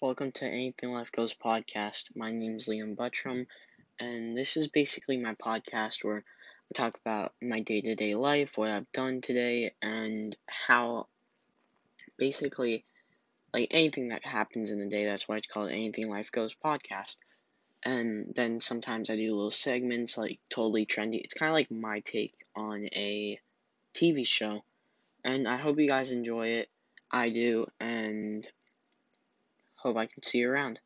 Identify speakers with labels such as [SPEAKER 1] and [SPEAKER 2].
[SPEAKER 1] Welcome to Anything Life Goes podcast. My name's Liam Buttram, and this is basically my podcast where I talk about my day to day life, what I've done today, and how basically, like anything that happens in the day, that's why it's called Anything Life Goes podcast. And then sometimes I do little segments like totally trendy. It's kind of like my take on a TV show, and I hope you guys enjoy it. I do, and hope I can see you around.